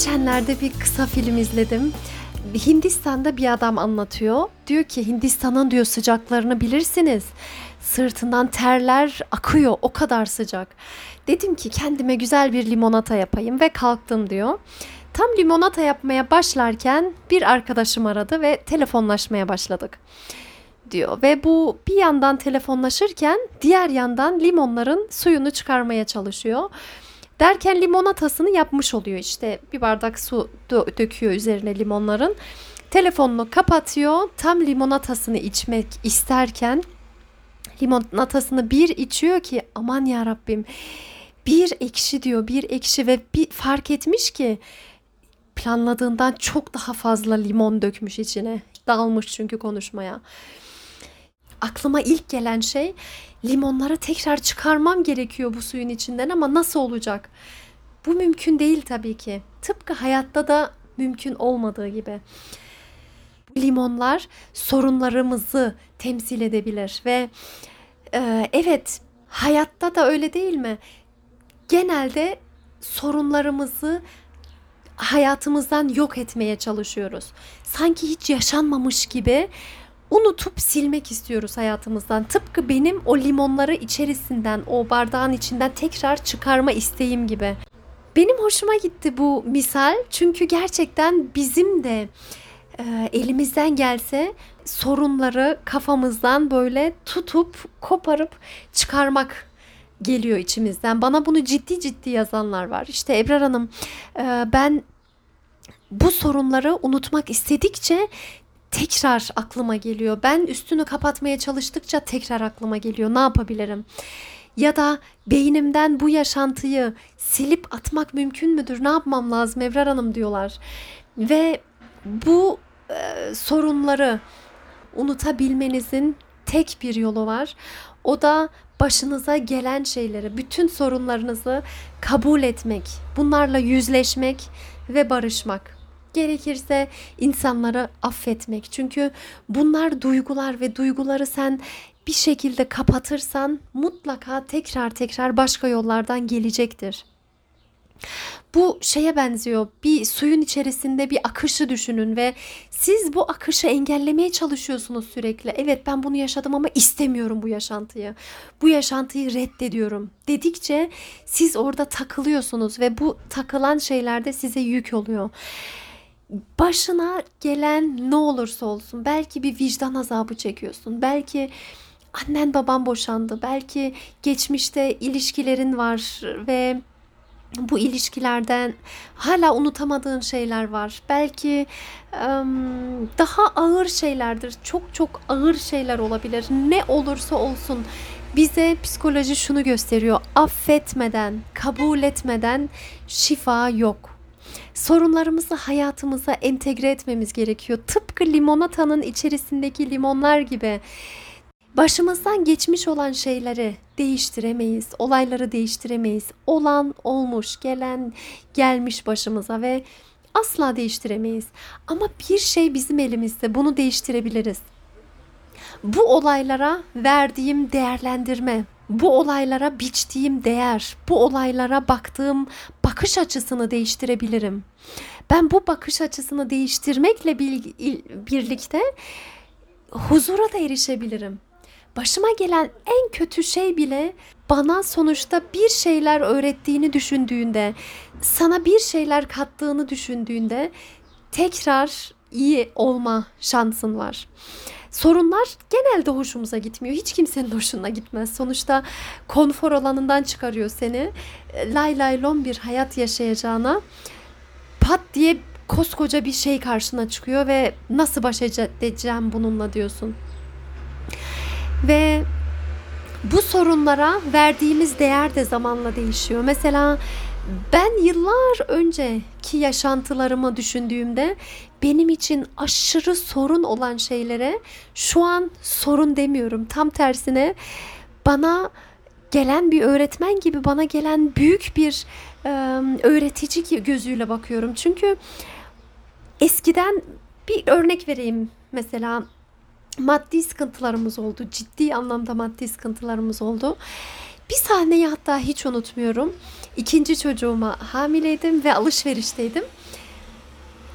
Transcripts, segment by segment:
Geçenlerde bir kısa film izledim. Hindistan'da bir adam anlatıyor. Diyor ki Hindistan'ın diyor sıcaklarını bilirsiniz. Sırtından terler akıyor o kadar sıcak. Dedim ki kendime güzel bir limonata yapayım ve kalktım diyor. Tam limonata yapmaya başlarken bir arkadaşım aradı ve telefonlaşmaya başladık diyor. Ve bu bir yandan telefonlaşırken diğer yandan limonların suyunu çıkarmaya çalışıyor. Derken limonatasını yapmış oluyor işte. Bir bardak su dö- döküyor üzerine limonların. Telefonunu kapatıyor. Tam limonatasını içmek isterken limonatasını bir içiyor ki aman ya Rabbim bir ekşi diyor bir ekşi ve bir fark etmiş ki planladığından çok daha fazla limon dökmüş içine. Dalmış çünkü konuşmaya. Aklıma ilk gelen şey limonları tekrar çıkarmam gerekiyor bu suyun içinden ama nasıl olacak? Bu mümkün değil tabii ki. Tıpkı hayatta da mümkün olmadığı gibi. Limonlar sorunlarımızı temsil edebilir ve e, evet hayatta da öyle değil mi? Genelde sorunlarımızı hayatımızdan yok etmeye çalışıyoruz. Sanki hiç yaşanmamış gibi unutup silmek istiyoruz hayatımızdan. Tıpkı benim o limonları içerisinden, o bardağın içinden tekrar çıkarma isteğim gibi. Benim hoşuma gitti bu misal çünkü gerçekten bizim de e, elimizden gelse sorunları kafamızdan böyle tutup koparıp çıkarmak geliyor içimizden. Bana bunu ciddi ciddi yazanlar var. İşte Ebrar Hanım e, ben bu sorunları unutmak istedikçe tekrar aklıma geliyor. Ben üstünü kapatmaya çalıştıkça tekrar aklıma geliyor. Ne yapabilirim? Ya da beynimden bu yaşantıyı silip atmak mümkün müdür? Ne yapmam lazım Evrar Hanım diyorlar. Ve bu e, sorunları unutabilmenizin tek bir yolu var. O da başınıza gelen şeyleri, bütün sorunlarınızı kabul etmek, bunlarla yüzleşmek ve barışmak. Gerekirse insanları affetmek. Çünkü bunlar duygular ve duyguları sen bir şekilde kapatırsan mutlaka tekrar tekrar başka yollardan gelecektir. Bu şeye benziyor. Bir suyun içerisinde bir akışı düşünün ve siz bu akışı engellemeye çalışıyorsunuz sürekli. Evet ben bunu yaşadım ama istemiyorum bu yaşantıyı. Bu yaşantıyı reddediyorum dedikçe siz orada takılıyorsunuz ve bu takılan şeyler de size yük oluyor başına gelen ne olursa olsun belki bir vicdan azabı çekiyorsun. Belki annen baban boşandı. Belki geçmişte ilişkilerin var ve bu ilişkilerden hala unutamadığın şeyler var. Belki daha ağır şeylerdir. Çok çok ağır şeyler olabilir. Ne olursa olsun bize psikoloji şunu gösteriyor. Affetmeden, kabul etmeden şifa yok sorunlarımızı hayatımıza entegre etmemiz gerekiyor. Tıpkı limonatanın içerisindeki limonlar gibi. Başımızdan geçmiş olan şeyleri değiştiremeyiz, olayları değiştiremeyiz. Olan olmuş, gelen gelmiş başımıza ve asla değiştiremeyiz. Ama bir şey bizim elimizde, bunu değiştirebiliriz. Bu olaylara verdiğim değerlendirme, bu olaylara biçtiğim değer, bu olaylara baktığım bakış açısını değiştirebilirim. Ben bu bakış açısını değiştirmekle birlikte huzura da erişebilirim. Başıma gelen en kötü şey bile bana sonuçta bir şeyler öğrettiğini düşündüğünde, sana bir şeyler kattığını düşündüğünde tekrar iyi olma şansın var. Sorunlar genelde hoşumuza gitmiyor. Hiç kimsenin hoşuna gitmez. Sonuçta konfor alanından çıkarıyor seni. Lay lay lon bir hayat yaşayacağına pat diye koskoca bir şey karşına çıkıyor ve nasıl baş edeceğim bununla diyorsun. Ve bu sorunlara verdiğimiz değer de zamanla değişiyor. Mesela ben yıllar önceki yaşantılarımı düşündüğümde benim için aşırı sorun olan şeylere şu an sorun demiyorum. Tam tersine bana gelen bir öğretmen gibi bana gelen büyük bir e, öğretici gözüyle bakıyorum. Çünkü eskiden bir örnek vereyim mesela maddi sıkıntılarımız oldu. Ciddi anlamda maddi sıkıntılarımız oldu. Bir sahneyi hatta hiç unutmuyorum. İkinci çocuğuma hamileydim ve alışverişteydim.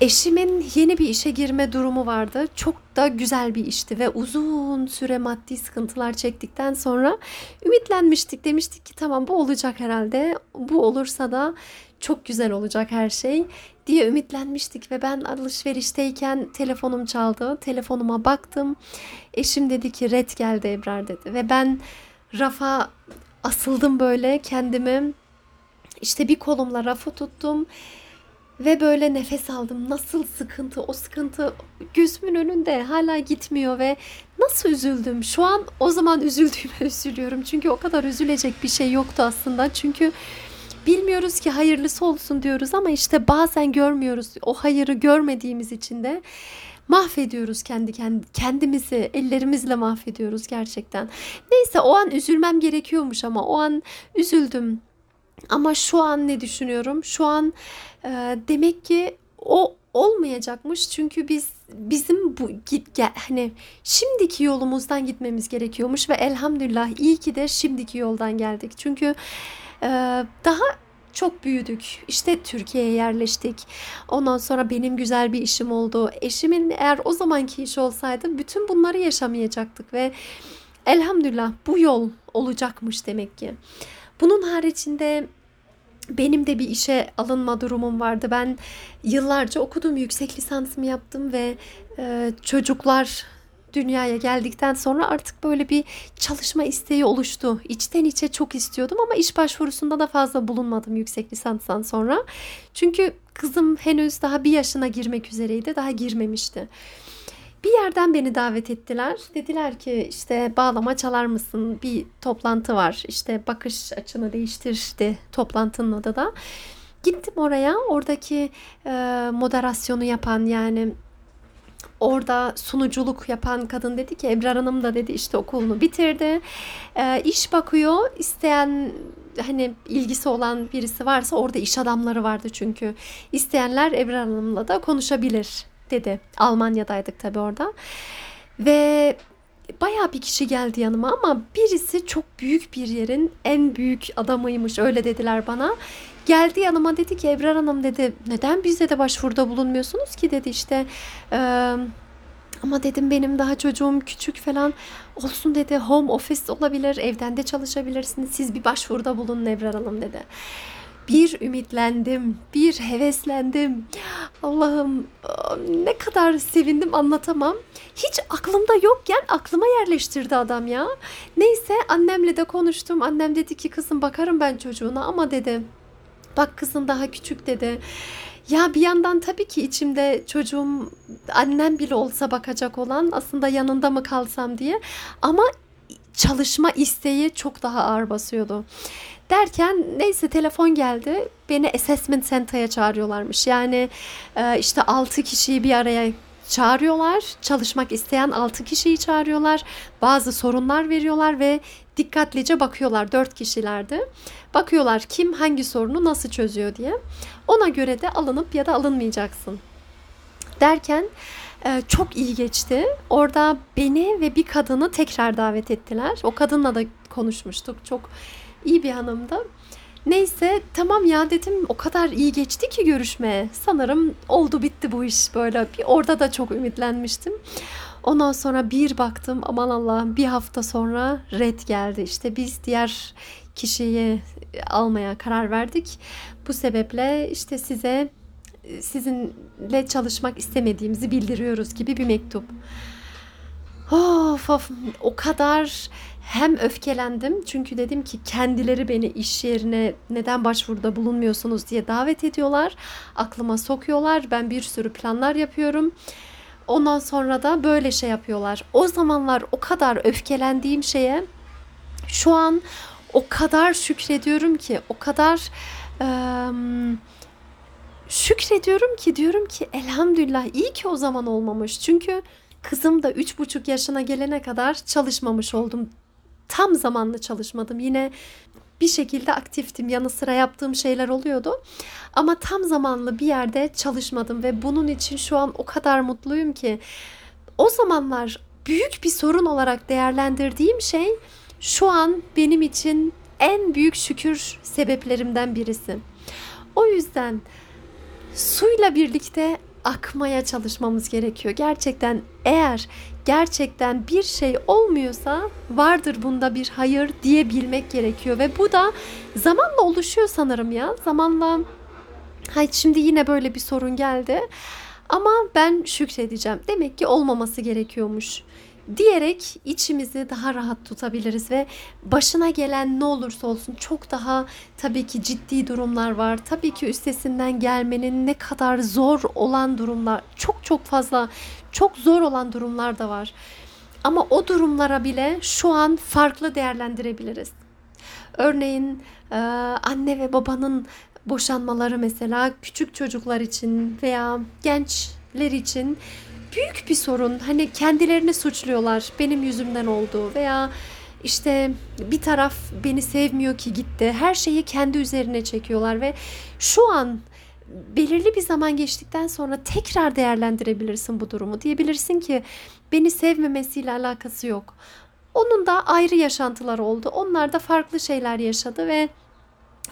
Eşimin yeni bir işe girme durumu vardı. Çok da güzel bir işti ve uzun süre maddi sıkıntılar çektikten sonra ümitlenmiştik. Demiştik ki tamam bu olacak herhalde. Bu olursa da çok güzel olacak her şey diye ümitlenmiştik ve ben alışverişteyken telefonum çaldı. Telefonuma baktım. Eşim dedi ki red geldi Ebrar dedi ve ben rafa asıldım böyle kendimi işte bir kolumla rafı tuttum ve böyle nefes aldım. Nasıl sıkıntı, o sıkıntı gözümün önünde hala gitmiyor ve nasıl üzüldüm. Şu an o zaman üzüldüğüme üzülüyorum. Çünkü o kadar üzülecek bir şey yoktu aslında. Çünkü bilmiyoruz ki hayırlısı olsun diyoruz ama işte bazen görmüyoruz. O hayırı görmediğimiz için de mahvediyoruz kendi, kendi kendimizi ellerimizle mahvediyoruz gerçekten. Neyse o an üzülmem gerekiyormuş ama o an üzüldüm. Ama şu an ne düşünüyorum? Şu an e, demek ki o olmayacakmış çünkü biz bizim bu git gel hani şimdiki yolumuzdan gitmemiz gerekiyormuş ve elhamdülillah iyi ki de şimdiki yoldan geldik. Çünkü e, daha çok büyüdük. İşte Türkiye'ye yerleştik. Ondan sonra benim güzel bir işim oldu. Eşimin eğer o zamanki iş olsaydı bütün bunları yaşamayacaktık ve elhamdülillah bu yol olacakmış demek ki. Bunun haricinde benim de bir işe alınma durumum vardı. Ben yıllarca okudum, yüksek lisansımı yaptım ve e, çocuklar dünyaya geldikten sonra artık böyle bir çalışma isteği oluştu. İçten içe çok istiyordum ama iş başvurusunda da fazla bulunmadım yüksek lisanstan sonra. Çünkü kızım henüz daha bir yaşına girmek üzereydi, daha girmemişti. Bir yerden beni davet ettiler. Dediler ki işte bağlama çalar mısın? Bir toplantı var. İşte bakış açını değiştirdi toplantının adı da. Gittim oraya. Oradaki e, moderasyonu yapan yani orada sunuculuk yapan kadın dedi ki Ebrar Hanım da dedi işte okulunu bitirdi. E, iş bakıyor. isteyen hani ilgisi olan birisi varsa orada iş adamları vardı çünkü. isteyenler Ebrar Hanım'la da konuşabilir dedi. Almanya'daydık tabii orada. Ve bayağı bir kişi geldi yanıma ama birisi çok büyük bir yerin en büyük adamıymış öyle dediler bana. Geldi yanıma dedi ki Ebrar Hanım dedi neden bize de başvuruda bulunmuyorsunuz ki dedi işte e, ama dedim benim daha çocuğum küçük falan olsun dedi home office olabilir evden de çalışabilirsiniz siz bir başvuruda bulunun Ebrar Hanım dedi bir ümitlendim, bir heveslendim. Allah'ım ne kadar sevindim anlatamam. Hiç aklımda yokken aklıma yerleştirdi adam ya. Neyse annemle de konuştum. Annem dedi ki kızım bakarım ben çocuğuna ama dedi bak kızın daha küçük dedi. Ya bir yandan tabii ki içimde çocuğum annem bile olsa bakacak olan aslında yanında mı kalsam diye ama çalışma isteği çok daha ağır basıyordu. Derken neyse telefon geldi. Beni assessment center'ya çağırıyorlarmış. Yani e, işte 6 kişiyi bir araya çağırıyorlar. Çalışmak isteyen 6 kişiyi çağırıyorlar. Bazı sorunlar veriyorlar ve dikkatlice bakıyorlar. 4 kişilerdi. Bakıyorlar kim hangi sorunu nasıl çözüyor diye. Ona göre de alınıp ya da alınmayacaksın. Derken e, çok iyi geçti. Orada beni ve bir kadını tekrar davet ettiler. O kadınla da konuşmuştuk. Çok iyi bir hanımdı. Neyse tamam ya dedim o kadar iyi geçti ki görüşme. Sanırım oldu bitti bu iş böyle. Bir orada da çok ümitlenmiştim. Ondan sonra bir baktım aman Allah'ım bir hafta sonra red geldi. İşte biz diğer kişiyi almaya karar verdik. Bu sebeple işte size sizinle çalışmak istemediğimizi bildiriyoruz gibi bir mektup. Of of o kadar hem öfkelendim çünkü dedim ki kendileri beni iş yerine neden başvuruda bulunmuyorsunuz diye davet ediyorlar. Aklıma sokuyorlar. Ben bir sürü planlar yapıyorum. Ondan sonra da böyle şey yapıyorlar. O zamanlar o kadar öfkelendiğim şeye Şu an o kadar şükrediyorum ki, o kadar eee, şükrediyorum ki diyorum ki elhamdülillah iyi ki o zaman olmamış. Çünkü kızım da üç buçuk yaşına gelene kadar çalışmamış oldum. Tam zamanlı çalışmadım. Yine bir şekilde aktiftim. Yanı sıra yaptığım şeyler oluyordu. Ama tam zamanlı bir yerde çalışmadım ve bunun için şu an o kadar mutluyum ki o zamanlar büyük bir sorun olarak değerlendirdiğim şey şu an benim için en büyük şükür sebeplerimden birisi. O yüzden suyla birlikte akmaya çalışmamız gerekiyor. Gerçekten eğer gerçekten bir şey olmuyorsa vardır bunda bir hayır diyebilmek gerekiyor ve bu da zamanla oluşuyor sanırım ya. Zamanla Hay şimdi yine böyle bir sorun geldi. Ama ben şükredeceğim. Demek ki olmaması gerekiyormuş diyerek içimizi daha rahat tutabiliriz ve başına gelen ne olursa olsun çok daha tabii ki ciddi durumlar var. Tabii ki üstesinden gelmenin ne kadar zor olan durumlar, çok çok fazla çok zor olan durumlar da var. Ama o durumlara bile şu an farklı değerlendirebiliriz. Örneğin anne ve babanın boşanmaları mesela küçük çocuklar için veya gençler için büyük bir sorun. Hani kendilerini suçluyorlar. Benim yüzümden oldu veya işte bir taraf beni sevmiyor ki gitti. Her şeyi kendi üzerine çekiyorlar ve şu an belirli bir zaman geçtikten sonra tekrar değerlendirebilirsin bu durumu. Diyebilirsin ki beni sevmemesiyle alakası yok. Onun da ayrı yaşantılar oldu. Onlar da farklı şeyler yaşadı ve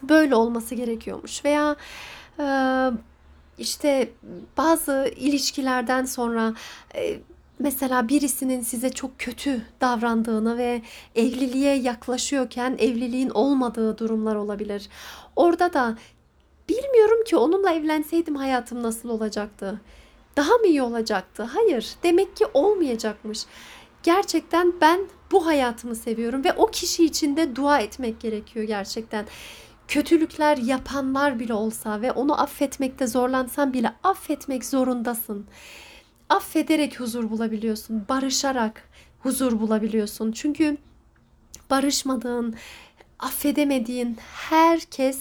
böyle olması gerekiyormuş. Veya e, işte bazı ilişkilerden sonra e, mesela birisinin size çok kötü davrandığını ve evliliğe yaklaşıyorken evliliğin olmadığı durumlar olabilir. Orada da bilmiyorum ki onunla evlenseydim hayatım nasıl olacaktı? Daha mı iyi olacaktı? Hayır, demek ki olmayacakmış. Gerçekten ben bu hayatımı seviyorum ve o kişi için de dua etmek gerekiyor gerçekten kötülükler yapanlar bile olsa ve onu affetmekte zorlansan bile affetmek zorundasın. Affederek huzur bulabiliyorsun, barışarak huzur bulabiliyorsun. Çünkü barışmadığın, affedemediğin herkes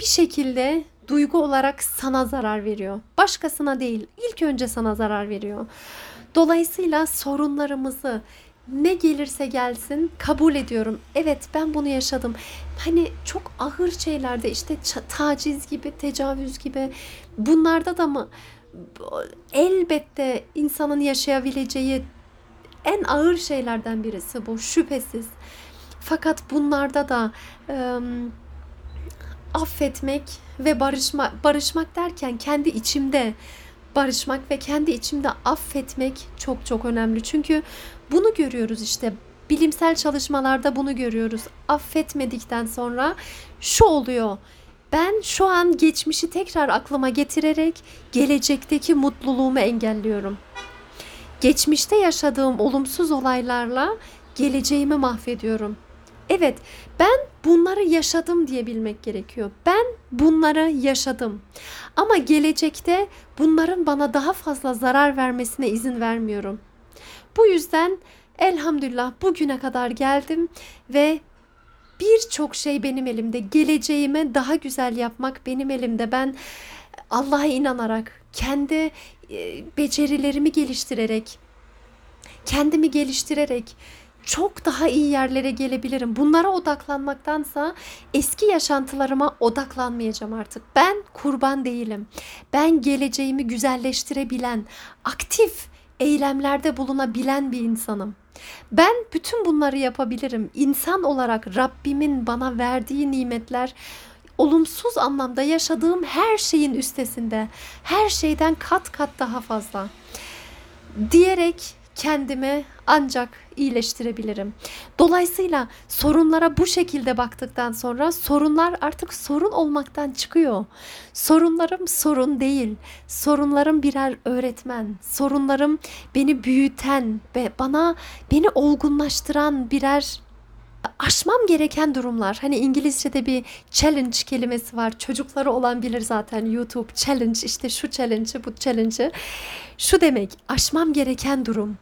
bir şekilde duygu olarak sana zarar veriyor. Başkasına değil, ilk önce sana zarar veriyor. Dolayısıyla sorunlarımızı ne gelirse gelsin kabul ediyorum. Evet ben bunu yaşadım. Hani çok ağır şeylerde işte taciz gibi, tecavüz gibi bunlarda da mı elbette insanın yaşayabileceği en ağır şeylerden birisi bu şüphesiz. Fakat bunlarda da ıı, affetmek ve barışma barışmak derken kendi içimde barışmak ve kendi içimde affetmek çok çok önemli. Çünkü bunu görüyoruz işte bilimsel çalışmalarda bunu görüyoruz. Affetmedikten sonra şu oluyor. Ben şu an geçmişi tekrar aklıma getirerek gelecekteki mutluluğumu engelliyorum. Geçmişte yaşadığım olumsuz olaylarla geleceğimi mahvediyorum. Evet, ben bunları yaşadım diyebilmek gerekiyor. Ben bunları yaşadım. Ama gelecekte bunların bana daha fazla zarar vermesine izin vermiyorum. Bu yüzden elhamdülillah bugüne kadar geldim ve birçok şey benim elimde. Geleceğime daha güzel yapmak benim elimde. Ben Allah'a inanarak, kendi e, becerilerimi geliştirerek, kendimi geliştirerek çok daha iyi yerlere gelebilirim. Bunlara odaklanmaktansa eski yaşantılarıma odaklanmayacağım artık. Ben kurban değilim. Ben geleceğimi güzelleştirebilen, aktif eylemlerde bulunabilen bir insanım. Ben bütün bunları yapabilirim. İnsan olarak Rabbimin bana verdiği nimetler olumsuz anlamda yaşadığım her şeyin üstesinde, her şeyden kat kat daha fazla diyerek kendimi ancak iyileştirebilirim. Dolayısıyla sorunlara bu şekilde baktıktan sonra sorunlar artık sorun olmaktan çıkıyor. Sorunlarım sorun değil. Sorunlarım birer öğretmen. Sorunlarım beni büyüten ve bana beni olgunlaştıran birer aşmam gereken durumlar. Hani İngilizce'de bir challenge kelimesi var. Çocukları olan bilir zaten YouTube challenge işte şu challenge bu challenge. Şu demek aşmam gereken durum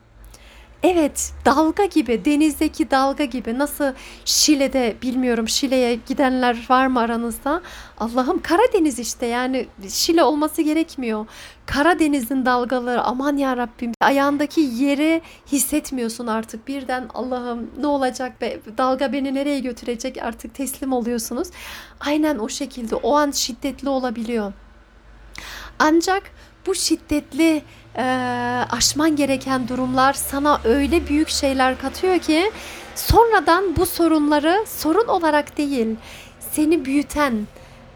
Evet, dalga gibi, denizdeki dalga gibi. Nasıl Şile'de bilmiyorum Şile'ye gidenler var mı aranızda? Allah'ım Karadeniz işte yani Şile olması gerekmiyor. Karadeniz'in dalgaları aman ya Rabbim ayağındaki yeri hissetmiyorsun artık. Birden Allah'ım ne olacak be dalga beni nereye götürecek artık teslim oluyorsunuz. Aynen o şekilde o an şiddetli olabiliyor. Ancak bu şiddetli e, aşman gereken durumlar sana öyle büyük şeyler katıyor ki sonradan bu sorunları sorun olarak değil seni büyüten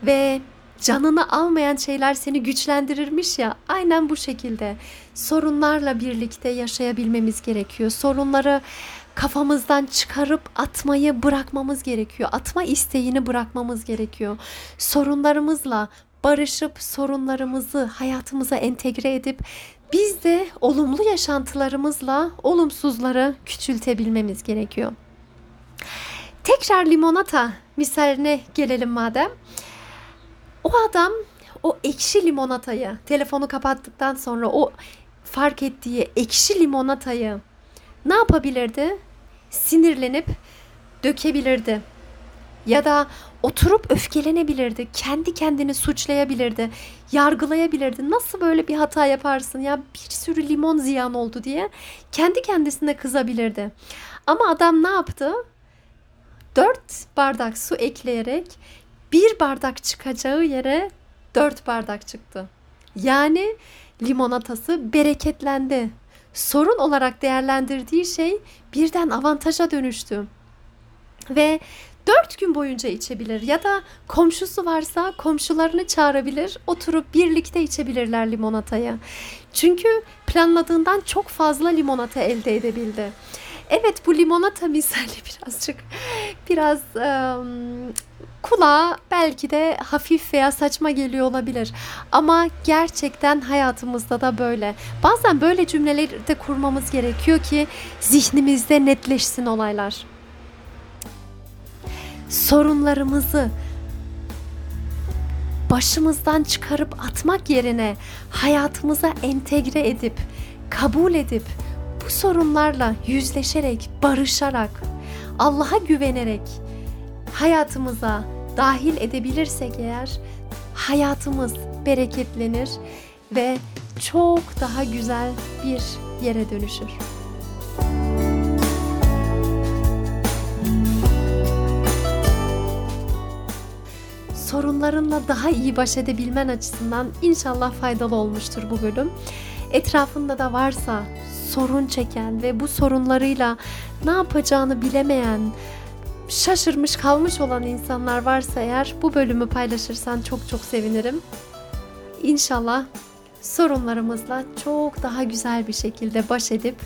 ve canını almayan şeyler seni güçlendirirmiş ya aynen bu şekilde sorunlarla birlikte yaşayabilmemiz gerekiyor. Sorunları kafamızdan çıkarıp atmayı bırakmamız gerekiyor. Atma isteğini bırakmamız gerekiyor. Sorunlarımızla barışıp sorunlarımızı hayatımıza entegre edip biz de olumlu yaşantılarımızla olumsuzları küçültebilmemiz gerekiyor. Tekrar limonata misaline gelelim madem. O adam o ekşi limonatayı telefonu kapattıktan sonra o fark ettiği ekşi limonatayı ne yapabilirdi? Sinirlenip dökebilirdi. Ya da oturup öfkelenebilirdi. Kendi kendini suçlayabilirdi. Yargılayabilirdi. Nasıl böyle bir hata yaparsın ya bir sürü limon ziyan oldu diye kendi kendisine kızabilirdi. Ama adam ne yaptı? Dört bardak su ekleyerek bir bardak çıkacağı yere dört bardak çıktı. Yani limonatası bereketlendi. Sorun olarak değerlendirdiği şey birden avantaja dönüştü. Ve dört gün boyunca içebilir ya da komşusu varsa komşularını çağırabilir oturup birlikte içebilirler limonatayı. Çünkü planladığından çok fazla limonata elde edebildi. Evet bu limonata misali birazcık biraz um, kulağa belki de hafif veya saçma geliyor olabilir. Ama gerçekten hayatımızda da böyle. Bazen böyle cümleleri de kurmamız gerekiyor ki zihnimizde netleşsin olaylar. Sorunlarımızı başımızdan çıkarıp atmak yerine hayatımıza entegre edip kabul edip bu sorunlarla yüzleşerek, barışarak, Allah'a güvenerek hayatımıza dahil edebilirsek eğer hayatımız bereketlenir ve çok daha güzel bir yere dönüşür. Sorunlarınla daha iyi baş edebilmen açısından inşallah faydalı olmuştur bu bölüm. Etrafında da varsa sorun çeken ve bu sorunlarıyla ne yapacağını bilemeyen, şaşırmış kalmış olan insanlar varsa eğer bu bölümü paylaşırsan çok çok sevinirim. İnşallah sorunlarımızla çok daha güzel bir şekilde baş edip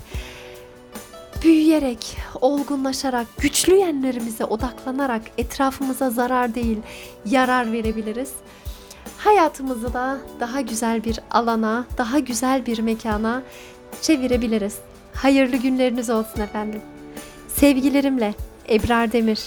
büyüyerek, olgunlaşarak, güçlü yönlerimize odaklanarak etrafımıza zarar değil, yarar verebiliriz. Hayatımızı da daha güzel bir alana, daha güzel bir mekana çevirebiliriz. Hayırlı günleriniz olsun efendim. Sevgilerimle Ebrar Demir